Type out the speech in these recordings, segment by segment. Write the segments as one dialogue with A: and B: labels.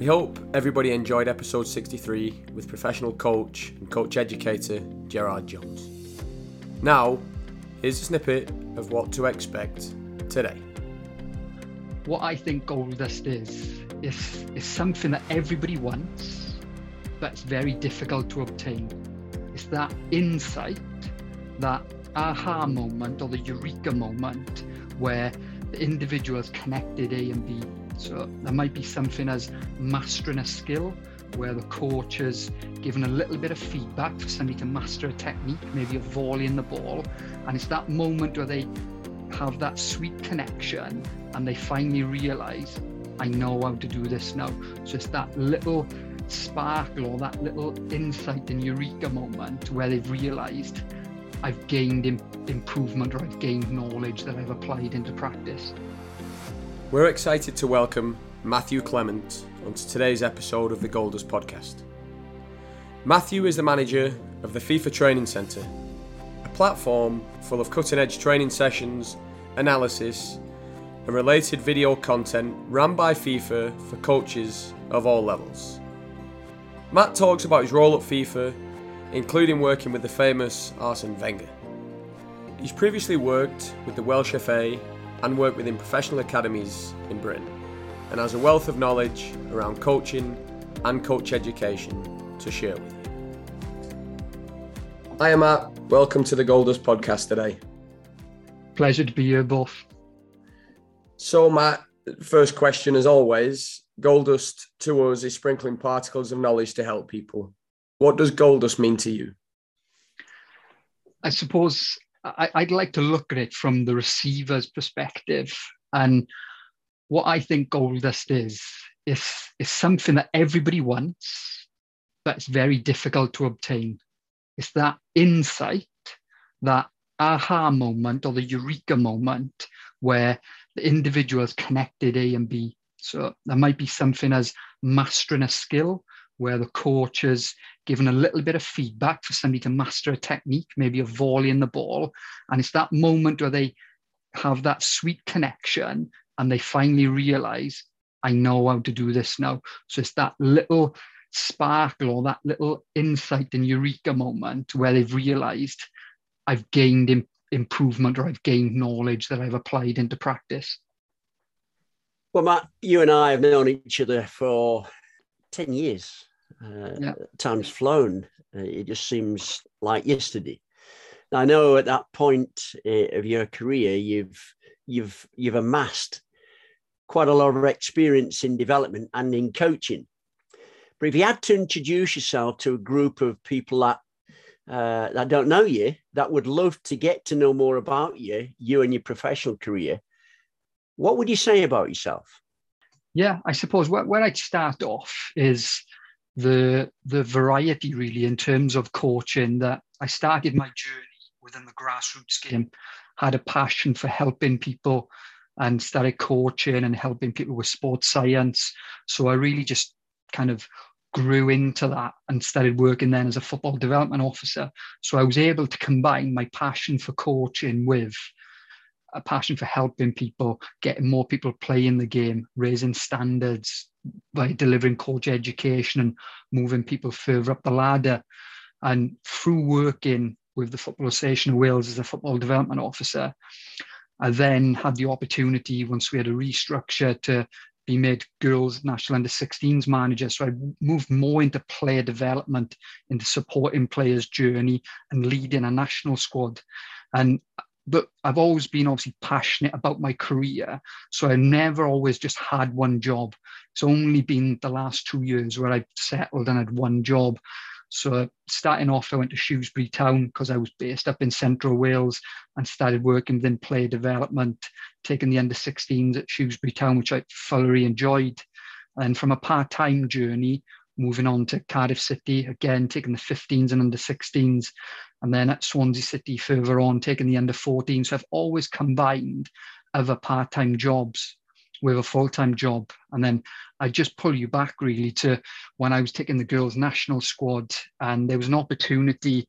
A: We hope everybody enjoyed episode 63 with professional coach and coach educator Gerard Jones. Now, here's a snippet of what to expect today.
B: What I think Gold Dust is, is, is something that everybody wants, but it's very difficult to obtain. It's that insight, that aha moment or the eureka moment where the individual connected A and B so there might be something as mastering a skill where the coach has given a little bit of feedback for somebody to master a technique, maybe a volley in the ball. And it's that moment where they have that sweet connection and they finally realize, I know how to do this now. So it's that little sparkle or that little insight and eureka moment where they've realized I've gained improvement or I've gained knowledge that I've applied into practice.
A: We're excited to welcome Matthew Clement onto today's episode of the Goldust podcast. Matthew is the manager of the FIFA Training Centre, a platform full of cutting edge training sessions, analysis, and related video content run by FIFA for coaches of all levels. Matt talks about his role at FIFA, including working with the famous Arsene Wenger. He's previously worked with the Welsh FA and worked within professional academies in Britain, and has a wealth of knowledge around coaching and coach education to share with you. Hi, Matt. Welcome to the Goldust podcast today.
B: Pleasure to be here, both.
A: So, Matt, first question as always Goldust to us is sprinkling particles of knowledge to help people. What does Goldust mean to you?
B: I suppose I, would like to look at it from the receiver's perspective. And what I think gold dust is, is, is something that everybody wants, but it's very difficult to obtain. It's that insight, that aha moment or the eureka moment where the individual has connected A and B. So there might be something as mastering a skill where the coach has given a little bit of feedback for somebody to master a technique, maybe a volley in the ball. And it's that moment where they have that sweet connection and they finally realize, I know how to do this now. So it's that little sparkle or that little insight and eureka moment where they've realized I've gained Im- improvement or I've gained knowledge that I've applied into practice.
C: Well, Matt, you and I have known each other for 10 years uh, yeah. time's flown. Uh, it just seems like yesterday. Now, I know at that point uh, of your career, you've you've you've amassed quite a lot of experience in development and in coaching. But if you had to introduce yourself to a group of people that uh, that don't know you, that would love to get to know more about you, you and your professional career, what would you say about yourself?
B: Yeah, I suppose where, where I'd start off is the the variety really in terms of coaching that I started my journey within the grassroots game, had a passion for helping people and started coaching and helping people with sports science. So I really just kind of grew into that and started working then as a football development officer. So I was able to combine my passion for coaching with a passion for helping people, getting more people playing the game, raising standards by delivering coach education and moving people further up the ladder. And through working with the Football Association of Wales as a football development officer, I then had the opportunity, once we had a restructure, to be made girls national under 16s manager. So I moved more into player development, into supporting players' journey and leading a national squad. And but I've always been obviously passionate about my career. So I never always just had one job. It's only been the last two years where I've settled and had one job. So starting off, I went to Shrewsbury Town because I was based up in central Wales and started working within player development, taking the under 16s at Shrewsbury Town, which I thoroughly enjoyed. And from a part-time journey, moving on to Cardiff City, again, taking the 15s and under 16s, and then at Swansea City further on, taking the under 14s. So I've always combined other part time jobs with a full time job. And then I just pull you back really to when I was taking the girls' national squad, and there was an opportunity.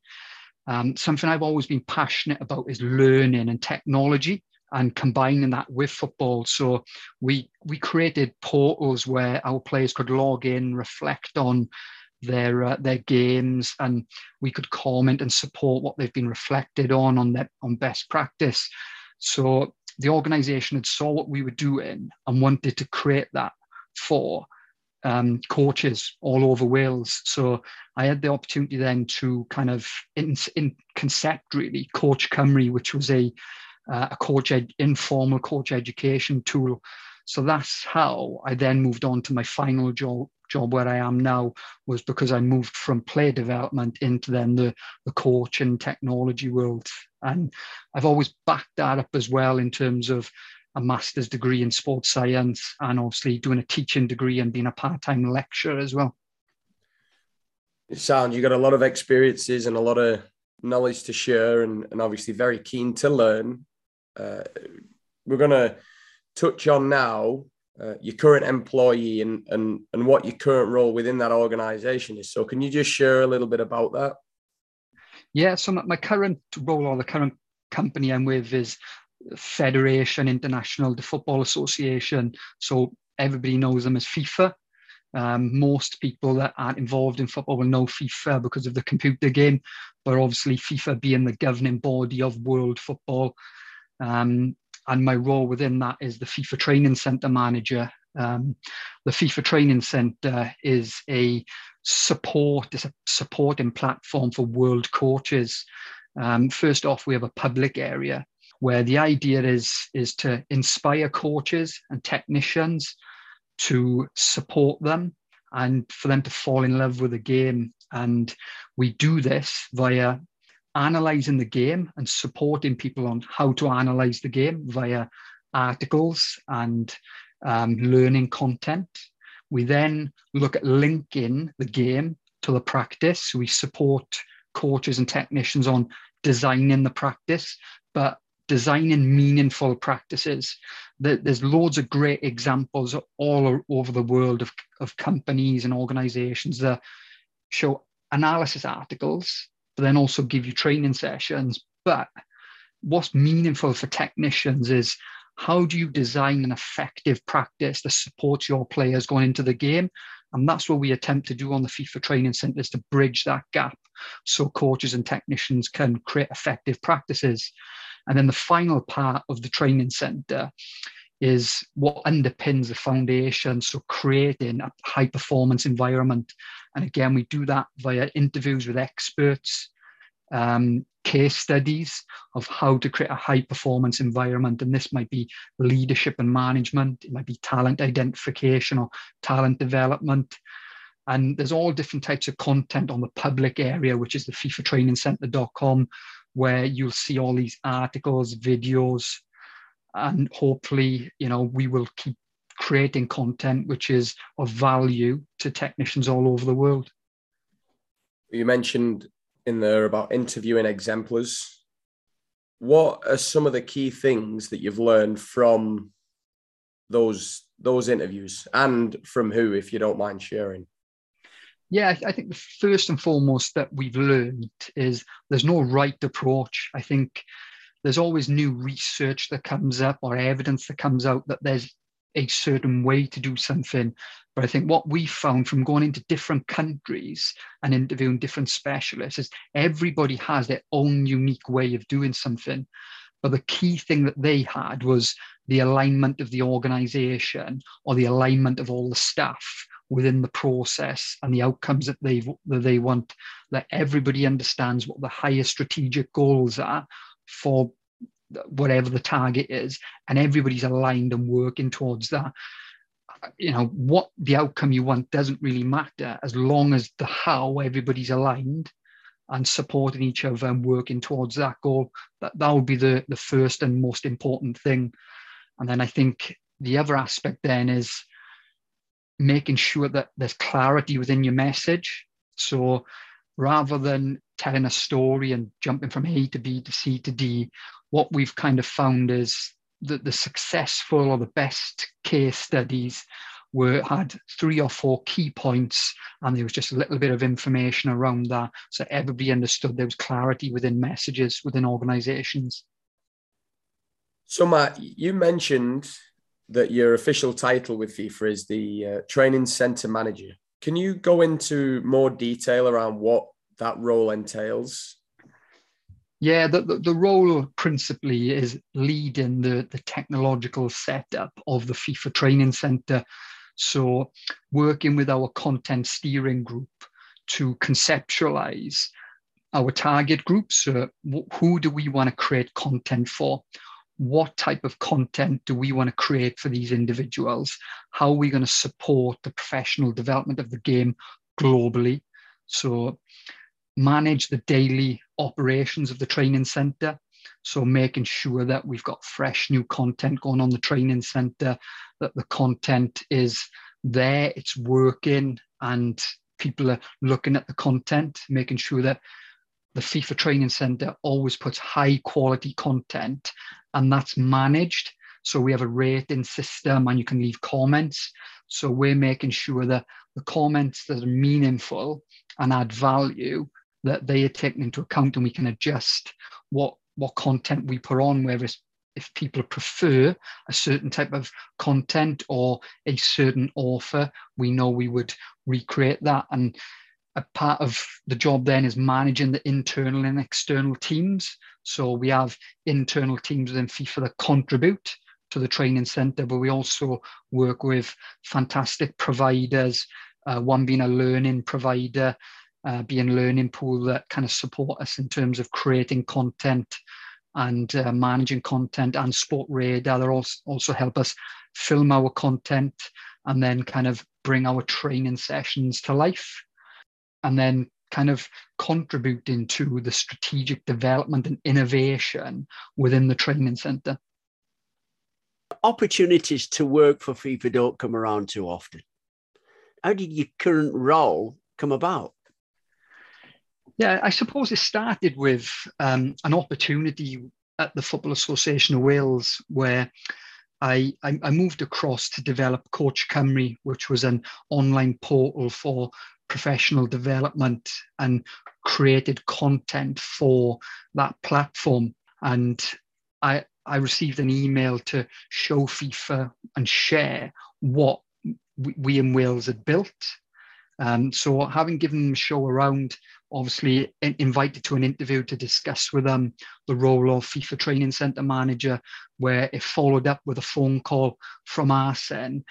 B: Um, something I've always been passionate about is learning and technology and combining that with football. So we we created portals where our players could log in, reflect on their uh, their games, and we could comment and support what they've been reflected on on their on best practice. So the organisation had saw what we were doing and wanted to create that for um, coaches all over Wales. So I had the opportunity then to kind of in, in concept really Coach Cymru, which was a uh, a coach ed- informal coach education tool. So that's how I then moved on to my final job job where I am now was because I moved from play development into then the, the coach and technology world. And I've always backed that up as well in terms of a master's degree in sports science and obviously doing a teaching degree and being a part-time lecturer as well.
A: It sounds you got a lot of experiences and a lot of knowledge to share and, and obviously very keen to learn. Uh, we're going to touch on now uh, your current employee and, and, and what your current role within that organization is. So, can you just share a little bit about that?
B: Yeah, so my current role or the current company I'm with is Federation International, the Football Association. So everybody knows them as FIFA. Um, most people that aren't involved in football will know FIFA because of the computer game, but obviously FIFA being the governing body of world football. Um, and my role within that is the FIFA Training Centre manager. Um, the FIFA Training Centre is a support, it's a supporting platform for world coaches. Um, first off, we have a public area where the idea is, is to inspire coaches and technicians to support them and for them to fall in love with the game. And we do this via analyzing the game and supporting people on how to analyze the game via articles and um, learning content. We then look at linking the game to the practice. We support coaches and technicians on designing the practice, but designing meaningful practices. There's loads of great examples all over the world of, of companies and organizations that show analysis articles, but then also give you training sessions. But what's meaningful for technicians is how do you design an effective practice that supports your players going into the game? And that's what we attempt to do on the FIFA training centers to bridge that gap so coaches and technicians can create effective practices. And then the final part of the training center is what underpins the foundation. So creating a high performance environment. And again, we do that via interviews with experts, um, case studies of how to create a high performance environment. And this might be leadership and management, it might be talent identification or talent development. And there's all different types of content on the public area, which is the FIFAtrainingcenter.com, where you'll see all these articles, videos, and hopefully, you know, we will keep creating content which is of value to technicians all over the world.
A: You mentioned in there about interviewing exemplars. What are some of the key things that you've learned from those those interviews and from who, if you don't mind sharing?
B: Yeah, I think the first and foremost that we've learned is there's no right approach. I think there's always new research that comes up or evidence that comes out that there's a certain way to do something. But I think what we found from going into different countries and interviewing different specialists is everybody has their own unique way of doing something. But the key thing that they had was the alignment of the organization or the alignment of all the staff within the process and the outcomes that they that they want that everybody understands what the higher strategic goals are for whatever the target is and everybody's aligned and working towards that. You know what the outcome you want doesn't really matter as long as the how everybody's aligned and supporting each other and working towards that goal. That that would be the the first and most important thing. And then i think the other aspect then is making sure that there's clarity within your message. So rather than telling a story and jumping from A to B to C to D, what we've kind of found is that the successful or the best case studies were had three or four key points and there was just a little bit of information around that so everybody understood there was clarity within messages within organizations
A: So, Matt, you mentioned that your official title with FIFA is the uh, training center manager. Can you go into more detail around what that role entails?
B: Yeah, the, the, the, role principally is leading the, the technological setup of the FIFA Training Center. So, working with our content steering group to conceptualize our target groups. Who do we want to create content for? What type of content do we want to create for these individuals? How are we going to support the professional development of the game globally? So, manage the daily operations of the training center. So, making sure that we've got fresh new content going on the training center, that the content is there, it's working, and people are looking at the content, making sure that the FIFA Training Center always puts high quality content and that's managed. So we have a rating system and you can leave comments. So we're making sure that the comments that are meaningful and add value that they are taken into account and we can adjust what what content we put on, whether if people prefer a certain type of content or a certain author, we know we would recreate that. And a part of the job then is managing the internal and external teams. So we have internal teams within FIFA that contribute to the training center, but we also work with fantastic providers, uh, one being a learning provider, uh, being learning pool that kind of support us in terms of creating content and uh, managing content and Sportradar that also, also help us film our content and then kind of bring our training sessions to life and then kind of contributing to the strategic development and innovation within the training center.
C: Opportunities to work for FIFA don't come around too often. How did your current role come about?
B: Yeah, I suppose it started with um, an opportunity at the Football Association of Wales where I, I, moved across to develop Coach Cymru, which was an online portal for professional development and created content for that platform. And I, I received an email to show FIFA and share what we in Wales had built. Um, so having given them a show around, obviously invited to an interview to discuss with them the role of FIFA Training Centre manager, where it followed up with a phone call from Arsene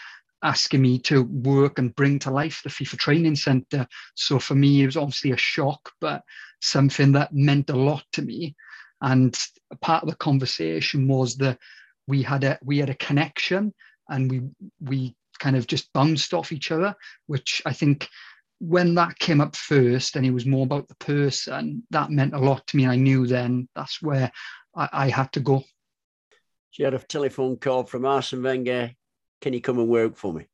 B: asking me to work and bring to life the FIFA Training Centre. So for me, it was obviously a shock, but something that meant a lot to me. And part of the conversation was that we had a we had a connection, and we we kind of just bounced off each other, which I think when that came up first and it was more about the person, that meant a lot to me. I knew then that's where I, I had to go.
C: She had a telephone call from Arsene Wenger can you come and work for me?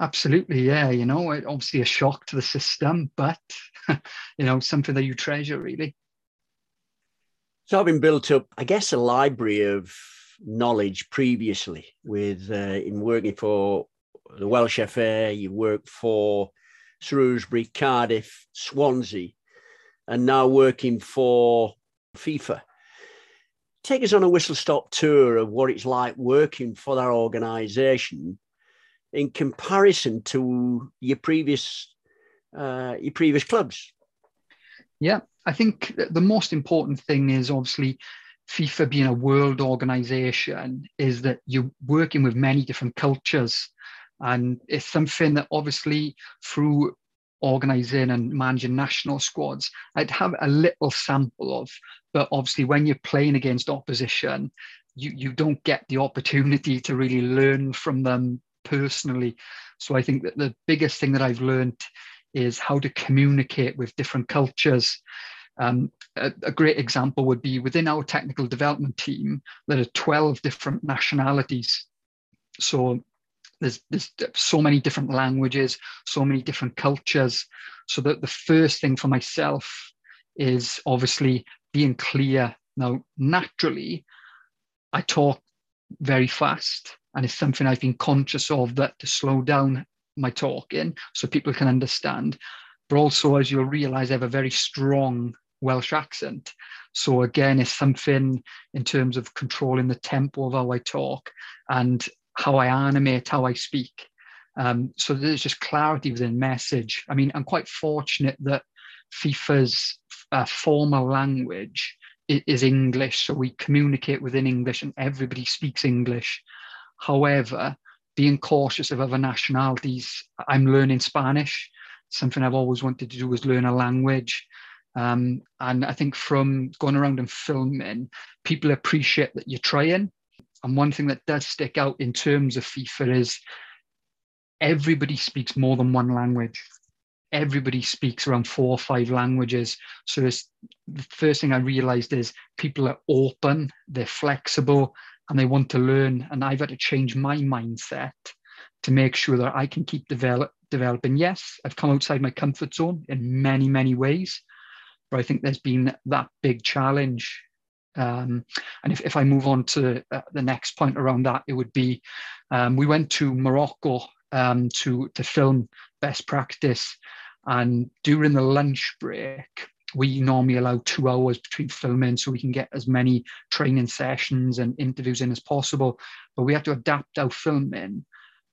B: Absolutely, yeah. You know, it, obviously a shock to the system, but you know, something that you treasure really.
C: So, I've been built up, I guess, a library of knowledge previously with uh, in working for the Welsh FA, you worked for Shrewsbury, Cardiff, Swansea, and now working for FIFA. Take us on a whistle stop tour of what it's like working for that organization in comparison to your previous uh, your previous clubs.
B: Yeah i think the most important thing is obviously fifa being a world organization is that you're working with many different cultures and it's something that obviously through organizing and managing national squads, I'd have a little sample of. But obviously, when you're playing against opposition, you, you don't get the opportunity to really learn from them personally. So I think that the biggest thing that I've learned is how to communicate with different cultures. Um, a, a, great example would be within our technical development team, there are 12 different nationalities. So there's, there's so many different languages, so many different cultures. So that the first thing for myself is obviously being clear. Now, naturally, I talk very fast, and it's something I've been conscious of that to slow down my talking so people can understand. But also, as you'll realize, I have a very strong Welsh accent. So again, it's something in terms of controlling the tempo of how I talk and how I animate, how I speak. Um, so there's just clarity within message. I mean, I'm quite fortunate that FIFA's uh, formal language is English, so we communicate within English and everybody speaks English. However, being cautious of other nationalities, I'm learning Spanish. Something I've always wanted to do was learn a language. Um, and I think from going around and filming, people appreciate that you're trying. And one thing that does stick out in terms of FIFA is everybody speaks more than one language. Everybody speaks around four or five languages. So the first thing I realized is people are open, they're flexible, and they want to learn. And I've had to change my mindset to make sure that I can keep develop, developing. Yes, I've come outside my comfort zone in many, many ways, but I think there's been that big challenge. Um, and if, if I move on to uh, the next point around that, it would be um, we went to Morocco um, to, to film best practice. And during the lunch break, we normally allow two hours between filming so we can get as many training sessions and interviews in as possible. But we had to adapt our filming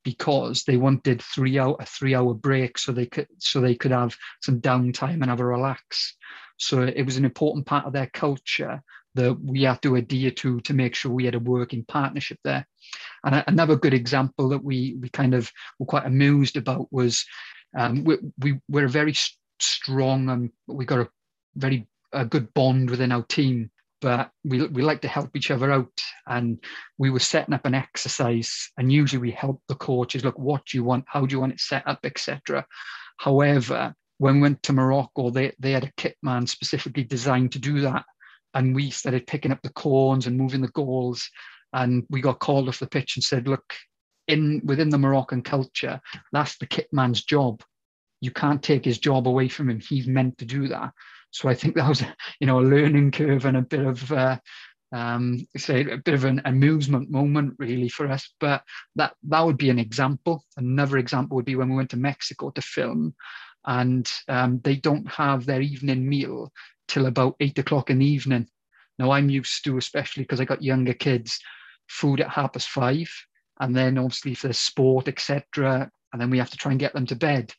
B: because they wanted three hour a three hour break so they could so they could have some downtime and have a relax. So it was an important part of their culture that we had to adhere to to make sure we had a working partnership there. And another good example that we we kind of were quite amused about was um, we, we we're very strong and we got a very a good bond within our team but we, we like to help each other out. And we were setting up an exercise and usually we help the coaches look what do you want? How do you want it set up? etc however when we went to morocco they, they had a kit man specifically designed to do that and we started picking up the cones and moving the goals. And we got called off the pitch and said look in within the moroccan culture that's the kit man's job. You can't take his job away from him. He's meant to do that. So I think that was, you know, a learning curve and a bit of, uh, um, say, a bit of an amusement moment really for us. But that that would be an example. Another example would be when we went to Mexico to film, and um, they don't have their evening meal till about eight o'clock in the evening. Now I'm used to, especially because I got younger kids, food at half past five, and then obviously if there's sport, etc., and then we have to try and get them to bed.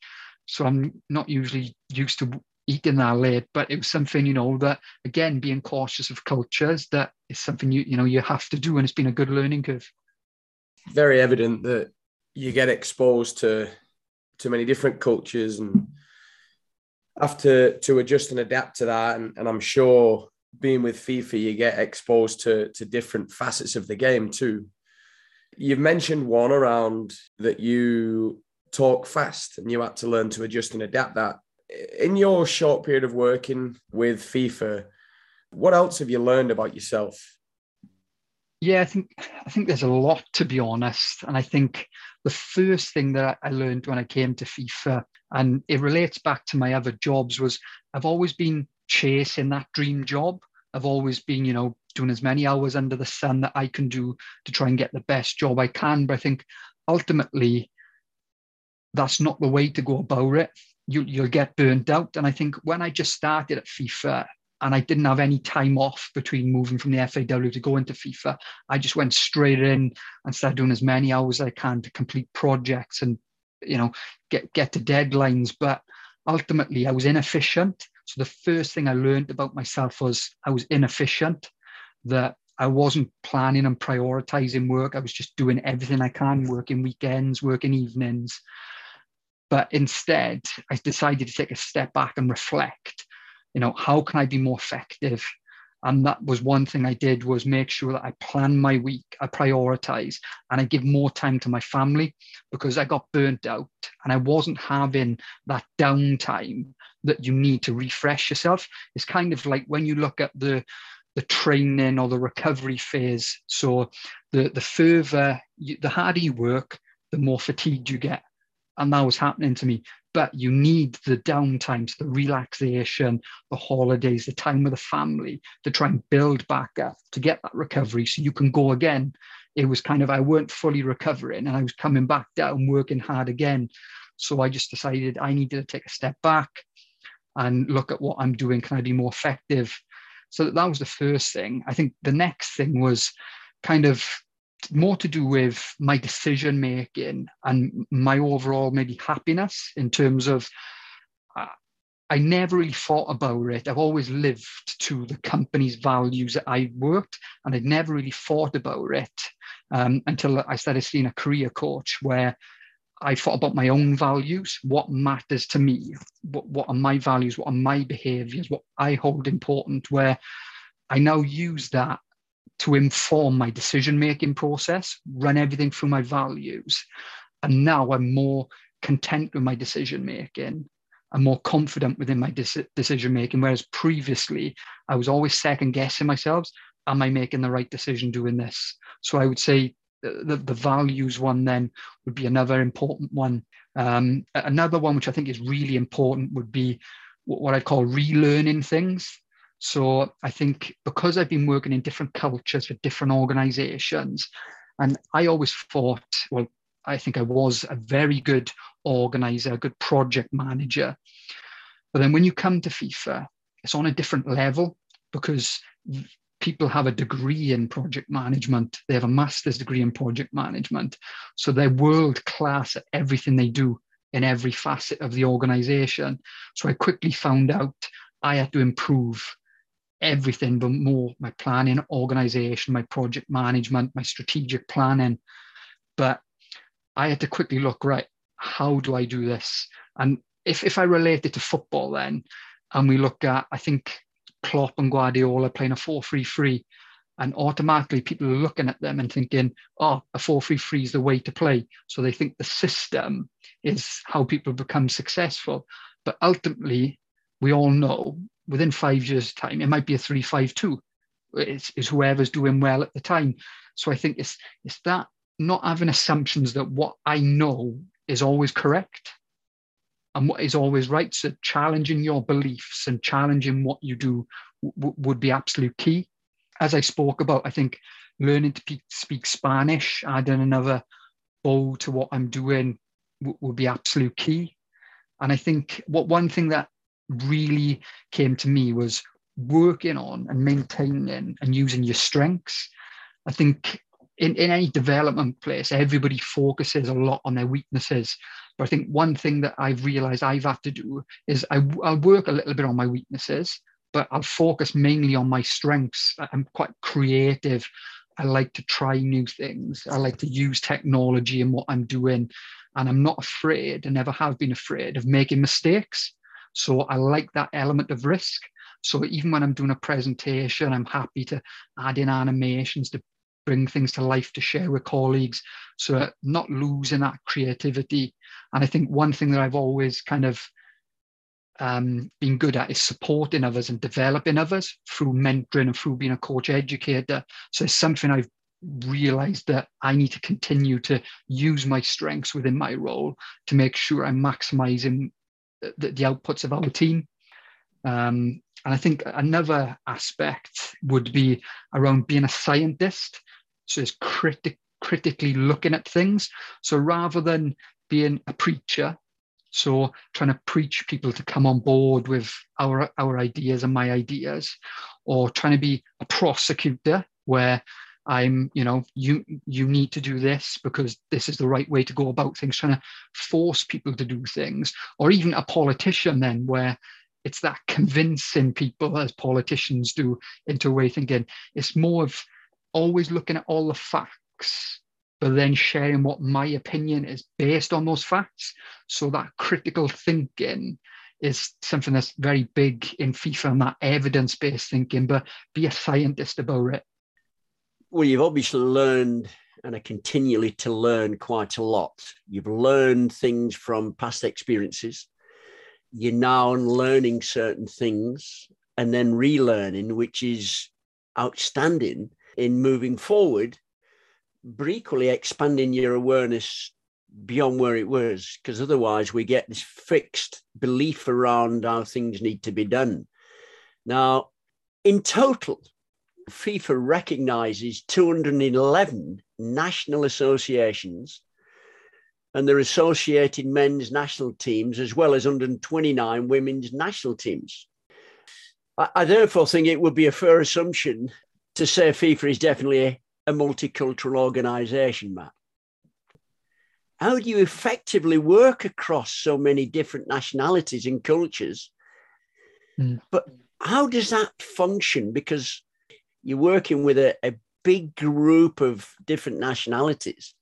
B: So I'm not usually used to eating that late, but it was something, you know, that again, being cautious of cultures, that is something you, you know, you have to do. And it's been a good learning curve.
A: Very evident that you get exposed to to many different cultures and have to to adjust and adapt to that. And, and I'm sure being with FIFA, you get exposed to to different facets of the game too. You've mentioned one around that you talk fast and you had to learn to adjust and adapt that in your short period of working with FIFA, what else have you learned about yourself?
B: Yeah, I think I think there's a lot to be honest, and I think the first thing that I learned when I came to FIFA, and it relates back to my other jobs, was I've always been chasing that dream job. I've always been, you know, doing as many hours under the sun that I can do to try and get the best job I can. But I think ultimately that's not the way to go about it you, you'll get burnt out. And I think when I just started at FIFA and I didn't have any time off between moving from the FAW to go into FIFA, I just went straight in and started doing as many hours as I can to complete projects and you know get get to deadlines. But ultimately, I was inefficient. So the first thing I learned about myself was I was inefficient. That I wasn't planning and prioritizing work. I was just doing everything I can, working weekends, working evenings. But instead, I decided to take a step back and reflect. You know, how can I be more effective? And that was one thing I did was make sure that I plan my week, I prioritize, and I give more time to my family because I got burnt out and I wasn't having that downtime that you need to refresh yourself. It's kind of like when you look at the the training or the recovery phase. So the the further, you, the harder you work, the more fatigued you get and that was happening to me. But you need the downtime, the relaxation, the holidays, the time with the family to try and build back up to get that recovery so you can go again. It was kind of, I weren't fully recovering and I was coming back down, working hard again. So I just decided I needed to take a step back and look at what I'm doing. Can I be more effective? So that was the first thing. I think the next thing was kind of more to do with my decision making and my overall maybe happiness in terms of uh, I never really thought about it. I've always lived to the company's values that I worked, and I'd never really thought about it um, until I started seeing a career coach where I thought about my own values, what matters to me, what, what are my values, what are my behaviors, what I hold important, where I now use that to inform my decision making process, run everything through my values. And now I'm more content with my decision making. I'm more confident within my decision making. Whereas previously, I was always second guessing myself. Am I making the right decision doing this? So I would say the, the values one then would be another important one. Um, another one, which I think is really important, would be what I'd call relearning things. So I think because I've been working in different cultures for different organizations, and I always thought, well, I think I was a very good organizer, a good project manager. But then when you come to FIFA, it's on a different level because people have a degree in project management, they have a master's degree in project management. So they're world class at everything they do in every facet of the organization. So I quickly found out I had to improve everything, but more my planning, organization, my project management, my strategic planning. But I had to quickly look, right, how do I do this? And if, if I relate it to football then, and we look at, I think Klopp and Guardiola playing a 4 3 3, and automatically people are looking at them and thinking, oh, a 4 3 3 is the way to play. So they think the system is how people become successful. But ultimately, we all know within five years' time, it might be a 3 5 2. It's, it's whoever's doing well at the time. So I think it's, it's that not having assumptions that what I know is always correct and what is always right. So challenging your beliefs and challenging what you do w- would be absolute key. As I spoke about, I think learning to pe- speak Spanish, adding another bow to what I'm doing w- would be absolute key. And I think what one thing that really came to me was working on and maintaining and using your strengths. I think in, in any development place, everybody focuses a lot on their weaknesses. But I think one thing that I've realized I've had to do is I, I'll work a little bit on my weaknesses, but I'll focus mainly on my strengths. I'm quite creative. I like to try new things. I like to use technology in what I'm doing. And I'm not afraid, and never have been afraid of making mistakes. So I like that element of risk. So even when I'm doing a presentation, I'm happy to add in animations to bring things to life to share with colleagues. So not losing that creativity. And I think one thing that I've always kind of um, been good at is supporting others and developing others through mentoring and through being a coach educator. So it's something I've realized that I need to continue to use my strengths within my role to make sure I'm maximizing the, the outputs of our team. Um, and I think another aspect would be around being a scientist. So it's critic, critically looking at things. So rather than being a preacher, so trying to preach people to come on board with our, our ideas and my ideas, or trying to be a prosecutor where I'm, you know, you you need to do this because this is the right way to go about things, trying to force people to do things, or even a politician then where it's that convincing people as politicians do into a way thinking. It's more of always looking at all the facts, but then sharing what my opinion is based on those facts. So that critical thinking is something that's very big in FIFA and that evidence-based thinking, but be a scientist about it
C: well, you've obviously learned and are continually to learn quite a lot. You've learned things from past experiences. You're now learning certain things and then relearning, which is outstanding in moving forward, but equally expanding your awareness beyond where it was, because otherwise we get this fixed belief around how things need to be done. Now, in total, FIFA recognizes 211 national associations and their associated men's national teams, as well as 129 women's national teams. I, I therefore think it would be a fair assumption to say FIFA is definitely a, a multicultural organisation, Matt. How do you effectively work across so many different nationalities and cultures? Mm. But how does that function? Because you're working with a, a big group of different nationalities.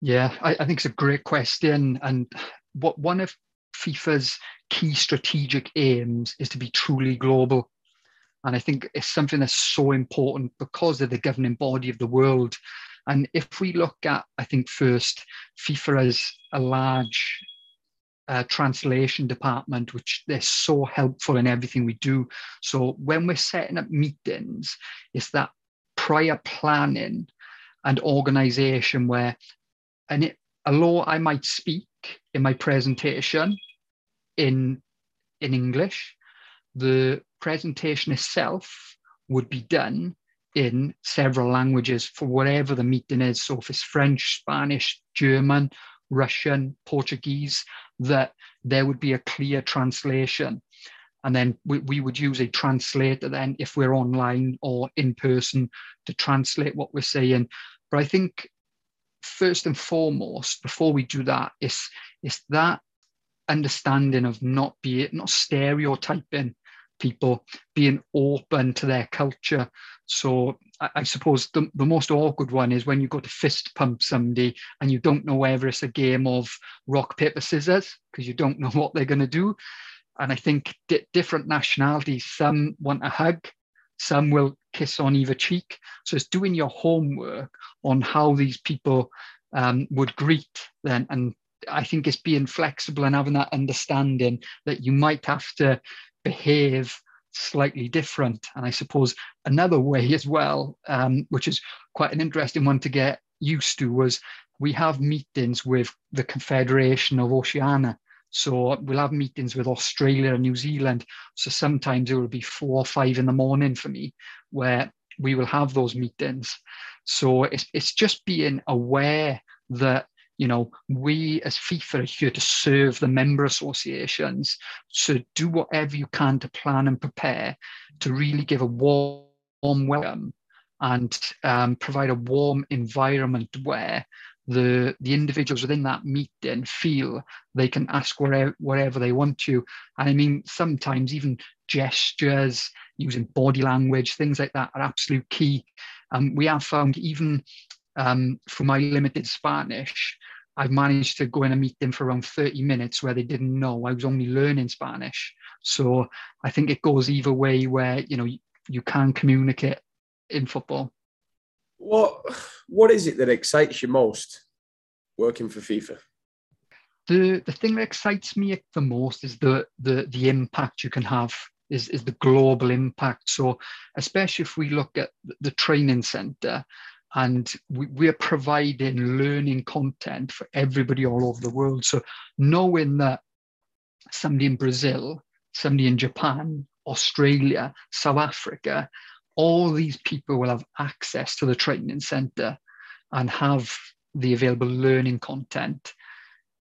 B: Yeah, I, I think it's a great question. And what one of FIFA's key strategic aims is to be truly global. And I think it's something that's so important because they're the governing body of the world. And if we look at, I think first, FIFA as a large uh, translation department, which they're so helpful in everything we do. So when we're setting up meetings, it's that prior planning and organization where, and it, although I might speak in my presentation in in English, the presentation itself would be done in several languages for whatever the meeting is. So if it's French, Spanish, German, Russian, Portuguese, that there would be a clear translation. And then we, we would use a translator then if we're online or in person to translate what we're saying. But I think first and foremost, before we do that, is, is that understanding of not being not stereotyping people being open to their culture. So I, I suppose the, the most awkward one is when you go to fist pump somebody and you don't know whether it's a game of rock, paper, scissors, because you don't know what they're going to do. And I think di- different nationalities, some want a hug, some will kiss on either cheek. So it's doing your homework on how these people um, would greet then. And I think it's being flexible and having that understanding that you might have to behave slightly different. And I suppose another way as well, um, which is quite an interesting one to get used to, was we have meetings with the Confederation of Oceania. So we'll have meetings with Australia and New Zealand. So sometimes it will be four or five in the morning for me where we will have those meetings. So it's, it's just being aware that you know, we as FIFA are here to serve the member associations. So do whatever you can to plan and prepare to really give a warm, welcome and um, provide a warm environment where the the individuals within that meeting feel they can ask wherever, wherever they want to. And I mean, sometimes even gestures, using body language, things like that are absolute key. Um, we have found even um, for my limited Spanish, I've managed to go in and meet them for around 30 minutes where they didn't know I was only learning Spanish. So I think it goes either way where, you know, you, you can communicate in football.
A: What what is it that excites you most working for FIFA?
B: The the thing that excites me the most is the the the impact you can have is, is the global impact. So especially if we look at the training center, and we, we're providing learning content for everybody all over the world. So knowing that somebody in Brazil, somebody in Japan, Australia, South Africa, all these people will have access to the training center and have the available learning content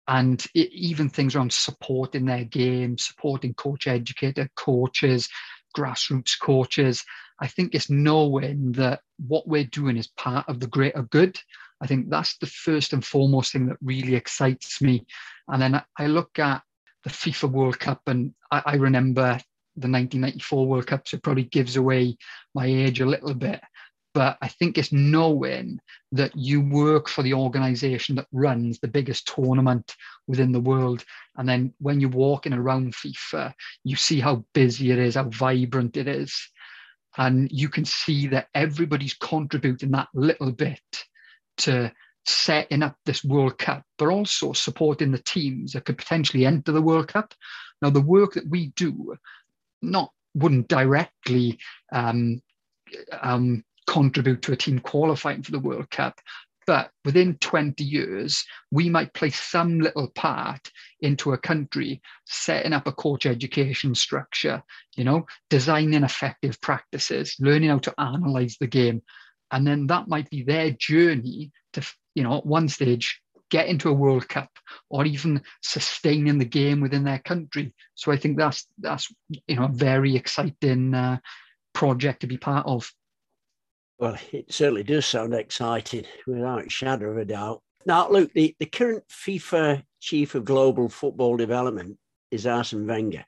B: and it, even things around supporting their game, supporting coach educator coaches, grassroots coaches. I think it's knowing that what we're doing is part of the greater good. I think that's the first and foremost thing that really excites me. And then I look at the FIFA World Cup, and I, I remember the 1994 World Cup, so probably gives away my age a little bit. But I think it's knowing that you work for the organization that runs the biggest tournament within the world. And then when you're walking around FIFA, you see how busy it is, how vibrant it is. And you can see that everybody's contributing that little bit to setting up this World Cup, but also supporting the teams that could potentially enter the World Cup. Now, the work that we do not wouldn't directly um, um, contribute to a team qualifying for the World Cup. But within 20 years, we might play some little part into a country setting up a coach education structure, you know, designing effective practices, learning how to analyze the game. And then that might be their journey to, you know, at one stage get into a World Cup or even sustaining the game within their country. So I think that's that's you know a very exciting uh, project to be part of.
C: Well, it certainly does sound exciting, without a shadow of a doubt. Now, look, the, the current FIFA chief of global football development is Arsene Wenger.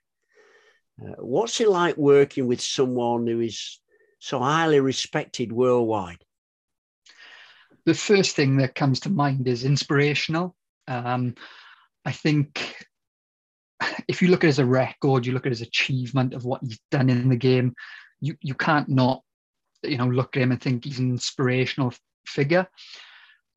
C: Uh, what's it like working with someone who is so highly respected worldwide?
B: The first thing that comes to mind is inspirational. Um, I think if you look at a record, you look at his achievement of what he's done in the game, you, you can't not you know look at him and think he's an inspirational figure.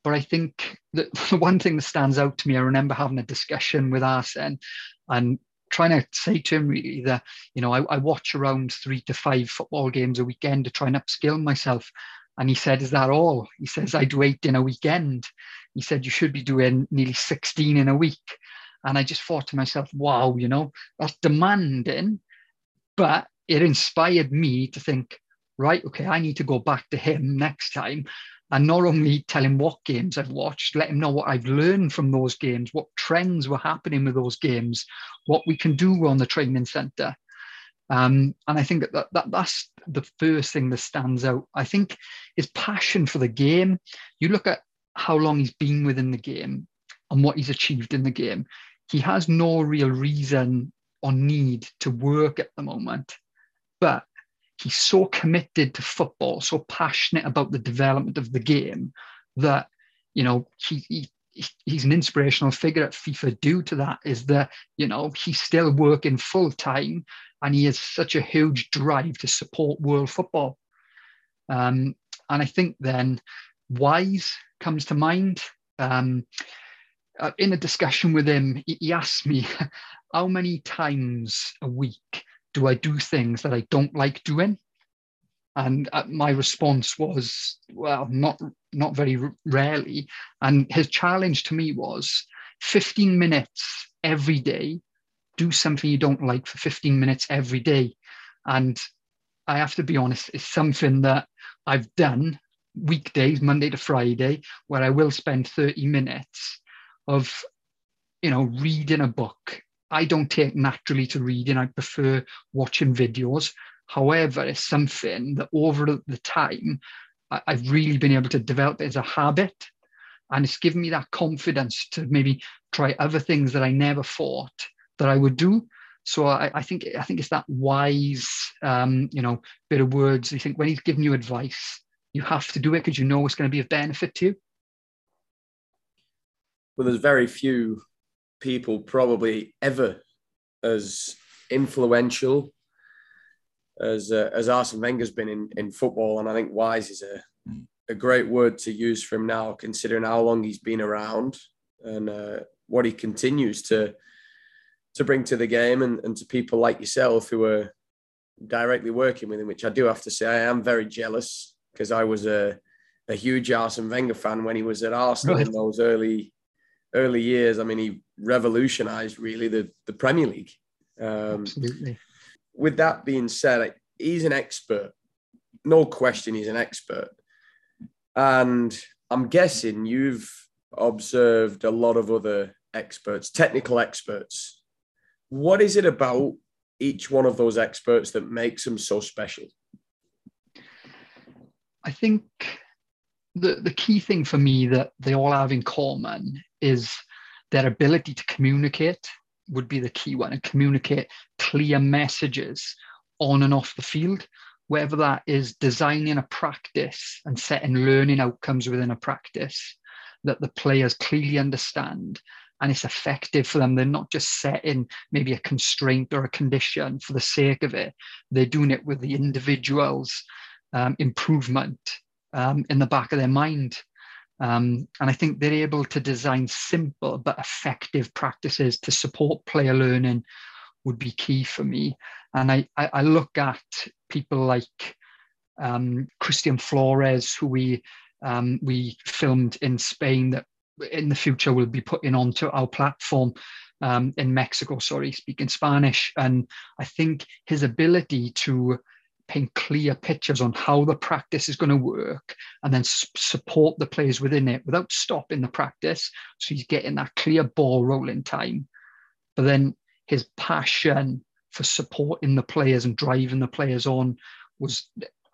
B: But I think the one thing that stands out to me, I remember having a discussion with Arsene and trying to say to him really that, you know, I, I watch around three to five football games a weekend to try and upskill myself. And he said, Is that all? He says, I do eight in a weekend. He said, You should be doing nearly 16 in a week. And I just thought to myself, wow, you know, that's demanding. But it inspired me to think, right, okay, I need to go back to him next time and not only tell him what games I've watched, let him know what I've learned from those games, what trends were happening with those games, what we can do on the training centre. Um, and I think that, that, that that's the first thing that stands out. I think his passion for the game. You look at how long he's been within the game and what he's achieved in the game. He has no real reason or need to work at the moment, but he's so committed to football, so passionate about the development of the game that you know he, he he's an inspirational figure at FIFA due to that is that you know he's still working full time and he has such a huge drive to support world football. Um, and I think then Wise comes to mind. Um, uh, in a discussion with him, he, he asked me how many times a week do I do things that I don't like doing? And uh, my response was, well, not not very rarely. And his challenge to me was 15 minutes every day, do something you don't like for 15 minutes every day. And I have to be honest, it's something that I've done weekdays, Monday to Friday, where I will spend 30 minutes of, you know, reading a book I don't take naturally to reading. I prefer watching videos. However, it's something that over the time I've really been able to develop as a habit. And it's given me that confidence to maybe try other things that I never thought that I would do. So I, I think I think it's that wise, um, you know, bit of words. You think when he's giving you advice, you have to do it because you know it's going to be of benefit to you.
A: Well, there's very few people probably ever as influential as uh, as Arsene Wenger's been in, in football, and I think wise is a a great word to use for him now, considering how long he's been around and uh, what he continues to to bring to the game and, and to people like yourself who are directly working with him. Which I do have to say, I am very jealous because I was a a huge Arsene Wenger fan when he was at Arsenal right. in those early early years. I mean, he revolutionized really the, the Premier League.
B: Um, Absolutely.
A: With that being said, he's an expert. No question, he's an expert. And I'm guessing you've observed a lot of other experts, technical experts. What is it about each one of those experts that makes them so special?
B: I think the, the key thing for me that they all have in common is their ability to communicate would be the key one and communicate clear messages on and off the field whether that is designing a practice and setting learning outcomes within a practice that the players clearly understand and it's effective for them. They're not just setting maybe a constraint or a condition for the sake of it. They're doing it with the individual's um, improvement um, in the back of their mind. Um, and I think they're able to design simple but effective practices to support player learning would be key for me. And I, I, I look at people like um, Christian Flores, who we um, we filmed in Spain that in the future will be putting onto our platform um, in Mexico, sorry, speaking Spanish. And I think his ability to paint clear pictures on how the practice is going to work and then support the players within it without stopping the practice. So he's getting that clear ball rolling time. But then his passion for supporting the players and driving the players on was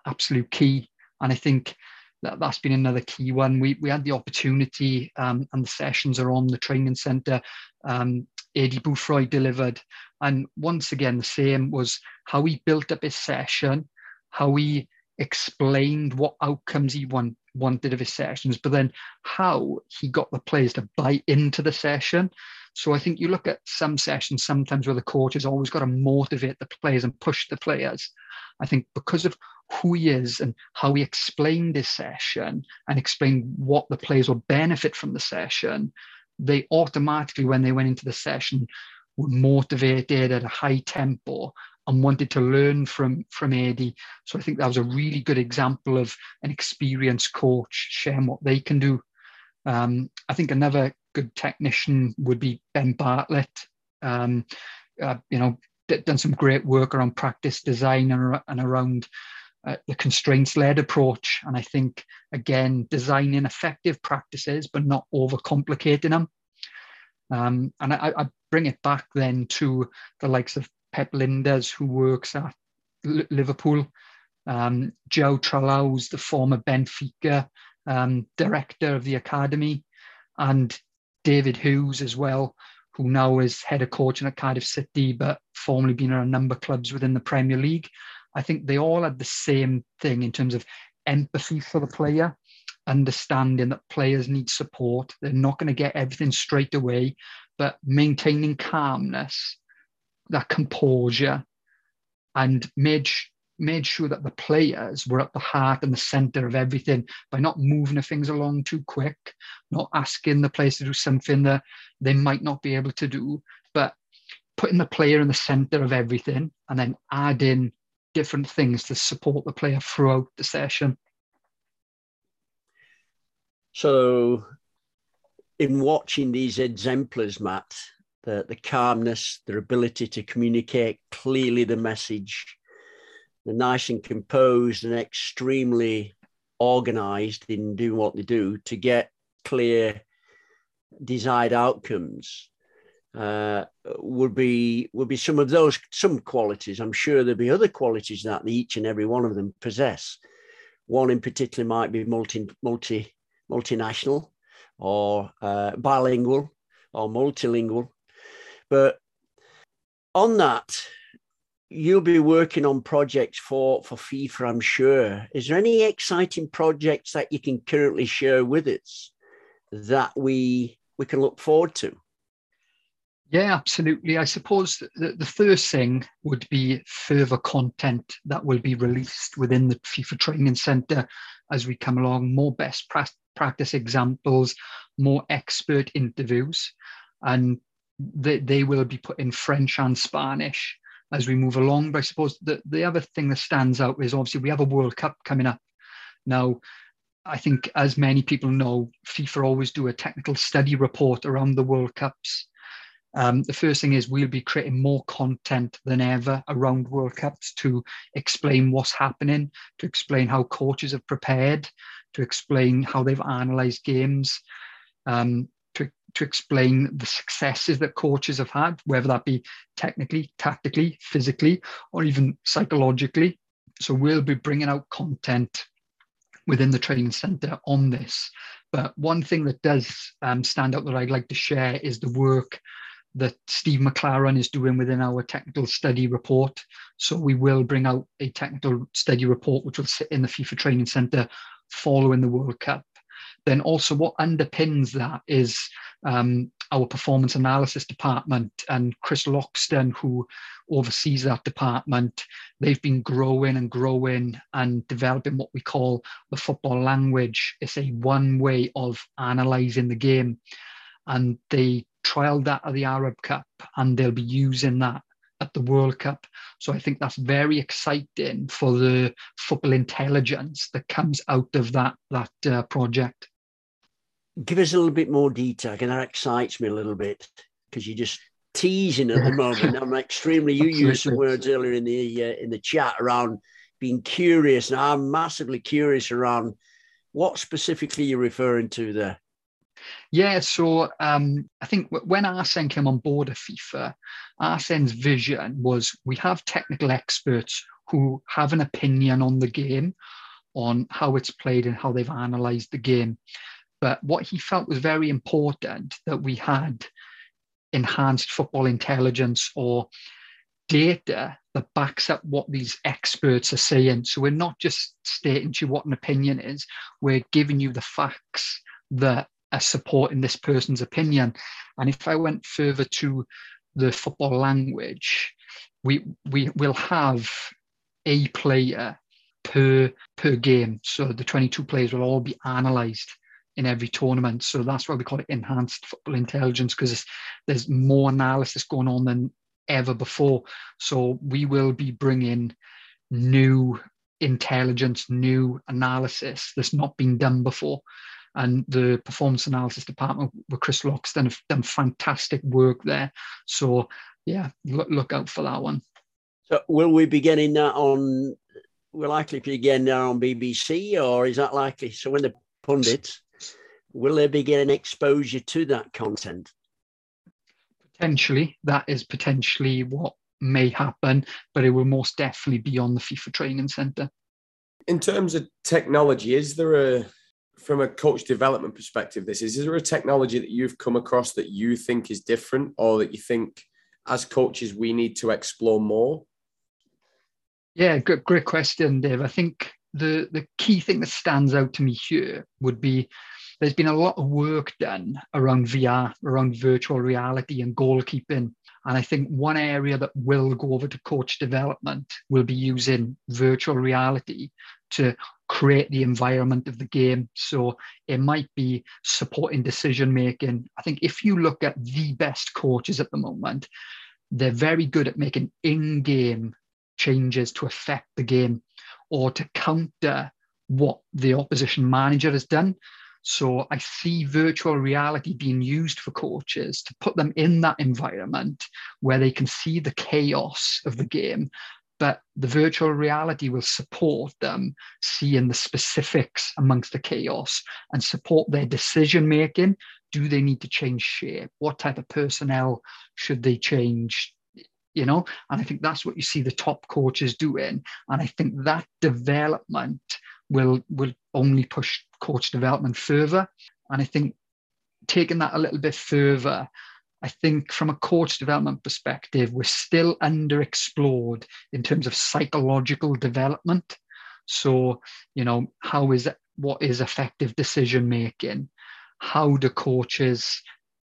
B: absolute key. And I think that, that's been another key one. We, we had the opportunity um, and the sessions are on the training centre. Um, Eddie Bouffroy delivered. And once again, the same was how he built up his session, how he explained what outcomes he want, wanted of his sessions, but then how he got the players to buy into the session. So I think you look at some sessions sometimes where the coach has always got to motivate the players and push the players. I think because of who he is and how he explained his session and explained what the players will benefit from the session, they automatically, when they went into the session, were motivated at a high tempo and wanted to learn from from Eddie. So I think that was a really good example of an experienced coach sharing what they can do. Um, I think another good technician would be Ben Bartlett. Um, uh, you know, done some great work around practice design and, and around uh, the constraints led approach. And I think, again, designing effective practices, but not overcomplicating them. Um, and I, I, bring it back then to the likes of Pep Lijnders, who works at L- Liverpool, um, João Tralhão, the former Benfica um, director of the academy, and David Hughes as well, who now is head of coaching at Cardiff City, but formerly been at a number of clubs within the Premier League. I think they all had the same thing in terms of empathy for the player, understanding that players need support. They're not going to get everything straight away, but maintaining calmness, that composure, and made made sure that the players were at the heart and the center of everything by not moving the things along too quick, not asking the players to do something that they might not be able to do, but putting the player in the center of everything and then adding different things to support the player throughout the session.
C: So, in watching these exemplars, Matt, the, the calmness, their ability to communicate clearly the message, the nice and composed and extremely organized in doing what they do to get clear desired outcomes uh, would be would be some of those some qualities. I'm sure there'd be other qualities that each and every one of them possess. One in particular might be multi multi multinational or uh, bilingual or multilingual. But on that, you'll be working on projects for for FIFA. I'm sure. Is there any exciting projects that you can currently share with us that we we can look forward to?
B: Yeah, absolutely. I suppose the, the first thing would be further content that will be released within the FIFA Training Centre as we come along, more best pra- practice examples, more expert interviews, and they, they will be put in French and Spanish as we move along. But I suppose the, the other thing that stands out is obviously we have a World Cup coming up. Now, I think as many people know, FIFA always do a technical study report around the World Cups um, the first thing is we'll be creating more content than ever around World Cups to explain what's happening, to explain how coaches have prepared, to explain how they've analysed games, um, to, to explain the successes that coaches have had, whether that be technically, tactically, physically, or even psychologically. So we'll be bringing out content within the training centre on this. But one thing that does um, stand out that I'd like to share is the work that Steve McLaren is doing within our technical study report. So we will bring out a technical study report, which will sit in the FIFA Training Centre following the World Cup. Then also what underpins that is um, our performance analysis department and Chris Loxton, who oversees that department. They've been growing and growing and developing what we call the football language. It's a one way of analysing the game. And they trialed that at the Arab Cup and they'll be using that at the World Cup. So I think that's very exciting for the football intelligence that comes out of that that uh, project.
C: Give us a little bit more detail. And that excites me a little bit because you're just teasing at the moment. I'm extremely. You used some words earlier in the uh, in the chat around being curious, and I'm massively curious around what specifically you're referring to there.
B: Yeah, so um, I think when Arsene came on board at FIFA, Arsene's vision was we have technical experts who have an opinion on the game, on how it's played and how they've analysed the game. But what he felt was very important that we had enhanced football intelligence or data that backs up what these experts are saying. So we're not just stating to you what an opinion is, we're giving you the facts that are supporting this person's opinion. And if I went further to the football language, we we will have a player per per game. So the 22 players will all be analysed in every tournament. So that's why we call it enhanced football intelligence because there's more analysis going on than ever before. So we will be bringing new intelligence, new analysis that's not been done before. And the performance analysis department with Chris Loxton have done fantastic work there. So yeah, look, look out for that one.
C: So will we be getting that on? We're likely to be getting that on BBC, or is that likely? So when the pundits, will they be getting exposure to that content?
B: potentially that is potentially what may happen, but it will most definitely be on the FIFA training centre.
A: In terms of technology, is there a from a coach development perspective, this is, is there a technology that you've come across that you think is different or that you think as coaches we need to explore more?
B: Yeah, good, great question, Dave. I think the the key thing that stands out to me here would be there's been a lot of work done around VR, around virtual reality and goalkeeping. And I think one area that will go over to coach development will be using virtual reality to create the environment of the game. So it might be supporting decision making. I think if you look at the best coaches at the moment, they're very good at making in game changes to affect the game or to counter what the opposition manager has done. So I see virtual reality being used for coaches to put them in that environment where they can see the chaos of the game, but the virtual reality will support them seeing the specifics amongst the chaos and support their decision making. Do they need to change shape? What type of personnel should they change? You know, and I think that's what you see the top coaches doing. And I think that development will will only push coach development further. And I think taking that a little bit further, I think from a coach development perspective, we're still underexplored in terms of psychological development. So, you know, how is what is effective decision making? How do coaches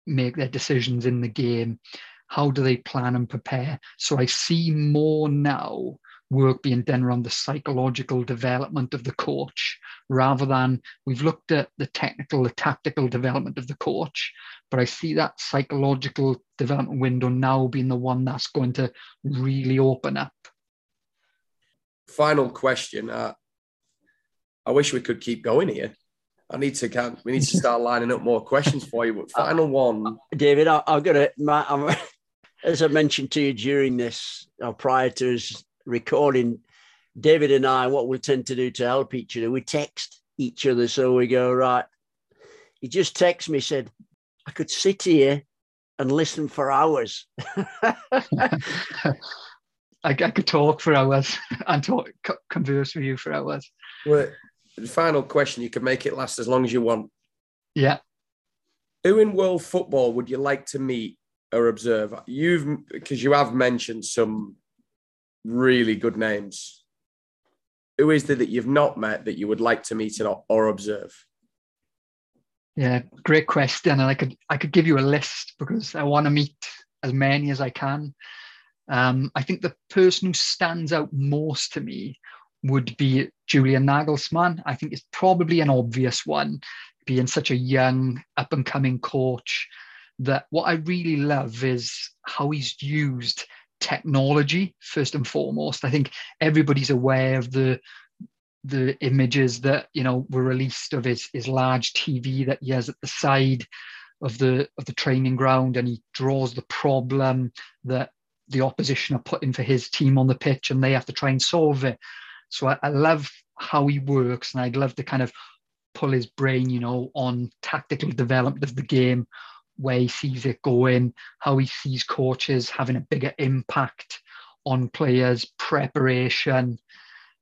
B: make their decisions in the game? How do they plan and prepare? So I see more now work being done around the psychological development of the coach rather than we've looked at the technical, the tactical development of the coach. But I see that psychological development window now being the one that's going to really open up.
A: Final question. Uh, I wish we could keep going here. I need to count. We need to start lining up more questions for you. But final one,
C: David. I, have got to. as I mentioned to you during this, or prior to us recording, David and I, what we tend to do to help each other, we text each other. So we go, right. He just texted me, said, I could sit here and listen for hours.
B: I, I, could talk for hours and talk, converse with you for hours.
A: Well, the final question, you can make it last as long as you want.
B: Yeah.
A: Who in world football would you like to meet or observe? You've because you have mentioned some really good names. Who is there that you've not met that you would like to meet or, or observe?
B: Yeah, great question, and I could I could give you a list because I want to meet as many as I can. Um, I think the person who stands out most to me would be Julian Nagelsmann. I think it's probably an obvious one, being such a young, up and coming coach. That what I really love is how he's used technology first and foremost. I think everybody's aware of the the images that you know were released of his his large TV that he has at the side of the of the training ground, and he draws the problem that the opposition are putting for his team on the pitch, and they have to try and solve it. So I, I love how he works, and I'd love to kind of pull his brain, you know, on tactical development of the game, where he sees it going, how he sees coaches having a bigger impact on players, preparation.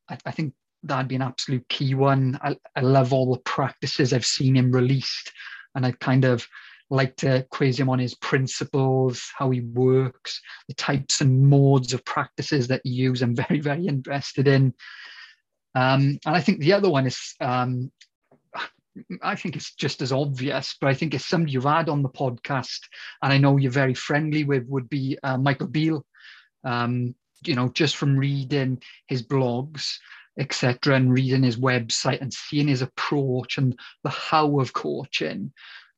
B: I, I think that'd be an absolute key one. I, I love all the practices I've seen him released, and I kind of like to quiz him on his principles, how he works, the types and modes of practices that he uses. I'm very, very interested in. Um, and I think the other one is, um, I think it's just as obvious, but I think it's somebody you've had on the podcast, and I know you're very friendly with, would be uh, Michael Beale. Um, you know, just from reading his blogs, etc., and reading his website and seeing his approach and the how of coaching,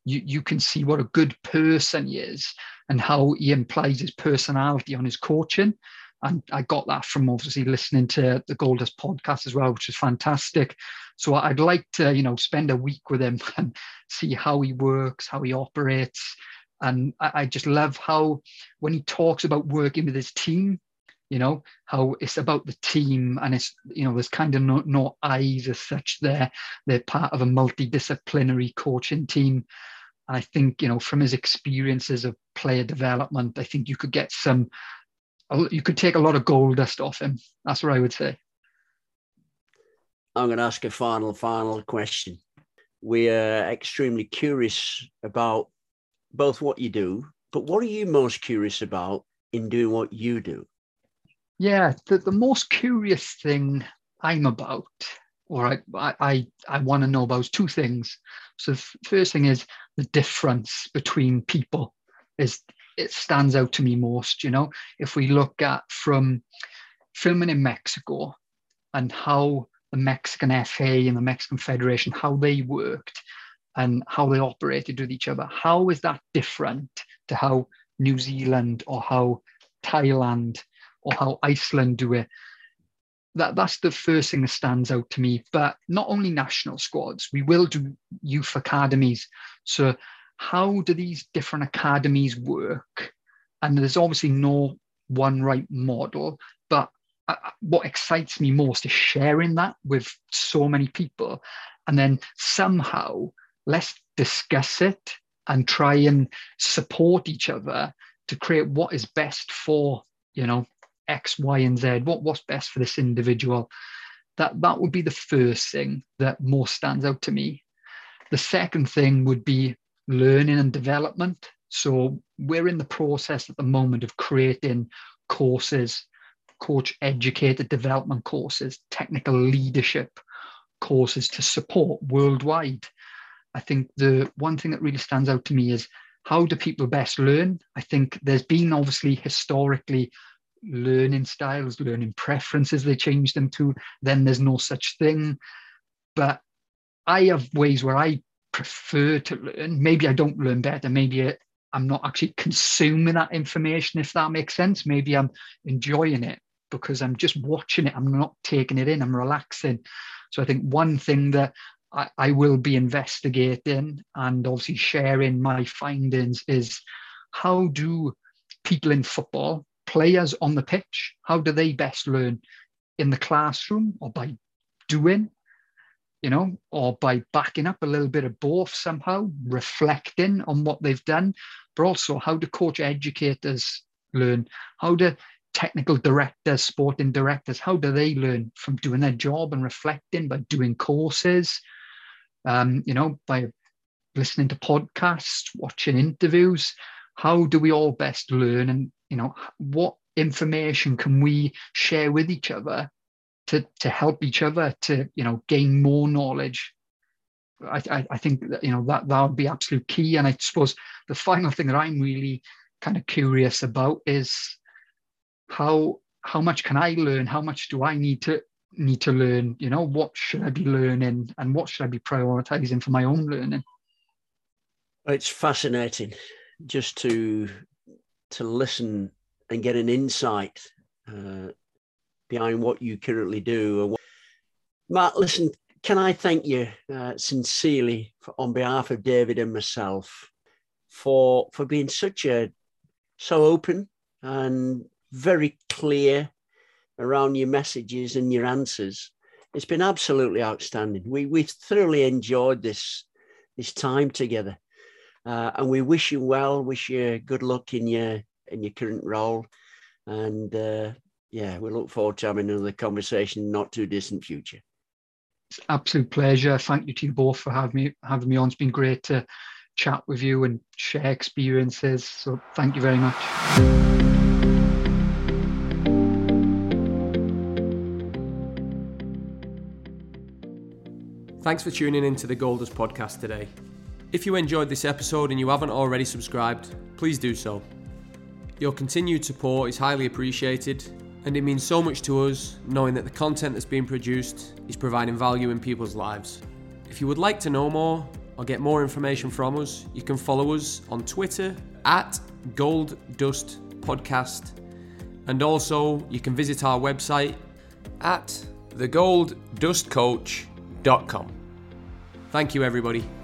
B: you, you can see what a good person he is and how he implies his personality on his coaching. And I got that from obviously listening to the Goldust podcast as well, which is fantastic. So I'd like to, you know, spend a week with him and see how he works, how he operates. And I, I just love how when he talks about working with his team, you know how it's about the team and it's you know there's kind of no, no eyes as such there they're part of a multidisciplinary coaching team and i think you know from his experiences of player development i think you could get some you could take a lot of gold dust off him. That's what i would say.
C: I'm going to ask a final final question. We are extremely curious about both what you do but what are you most curious about in doing what you do?
B: Yeah, the, the most curious thing I'm about, or I, I, I want to know about is two things. So the first thing is the difference between people is it stands out to me most, you know, if we look at from filming in Mexico and how the Mexican FA and the Mexican Federation, how they worked and how they operated with each other. How is that different to how New Zealand or how Thailand or how Iceland do it. That, that's the first thing that stands out to me. But not only national squads, we will do youth academies. So, how do these different academies work? And there's obviously no one right model, but uh, uh, what excites me most is sharing that with so many people. And then somehow let's discuss it and try and support each other to create what is best for, you know, X, Y, and Z. What, what's best for this individual? That that would be the first thing that most stands out to me. The second thing would be learning and development. So we're in the process at the moment of creating courses, coach educated development courses, technical leadership courses to support worldwide. I think the one thing that really stands out to me is how do people best learn? I think there's been obviously historically learning styles, learning preferences they change them to, then there's no such thing. But I have ways where I prefer to learn. Maybe I don't learn better. Maybe I'm not actually consuming that information, if that makes sense. Maybe I'm enjoying it because I'm just watching it. I'm not taking it in. I'm relaxing. So I think one thing that I, I will be investigating and obviously sharing my findings is how do people in football players on the pitch, how do they best learn? In the classroom or by doing, you know, or by backing up a little bit of both somehow, reflecting on what they've done, but also how do coach educators learn? How do technical directors, sporting directors, how do they learn from doing their job and reflecting by doing courses, um, you know, by listening to podcasts, watching interviews? How do we all best learn? And you know what information can we share with each other to to help each other to you know gain more knowledge. I, I, think that you know that that would be absolute key. And i suppose the final thing that i'm really kind of curious about is how how much can i learn? How much do i need to need to learn? You know what should i be learning? And what should i be prioritizing for my own learning?
C: It's fascinating just to to listen and get an insight uh, behind what you currently do. Matt, listen, can I thank you uh, sincerely for, on behalf of David and myself for for being such a so open and very clear around your messages and your answers. It's been absolutely outstanding. We we've thoroughly enjoyed this this time together, uh, and we wish you well. Wish you good luck in your in your current role, and uh, yeah, we look forward to having another conversation not too distant future.
B: It's absolute pleasure. Thank you to you both for having me having me on. It's been great to chat with you and share experiences. So thank you very much.
A: Thanks for tuning in to the Goldust podcast today. If you enjoyed this episode and you haven't already subscribed, please do so. Your continued support is highly appreciated, and it means so much to us knowing that the content that's being produced is providing value in people's lives. If you would like to know more or get more information from us, you can follow us on Twitter at Gold Dust Podcast, and also you can visit our website at thegolddustcoach.com. Thank you, everybody.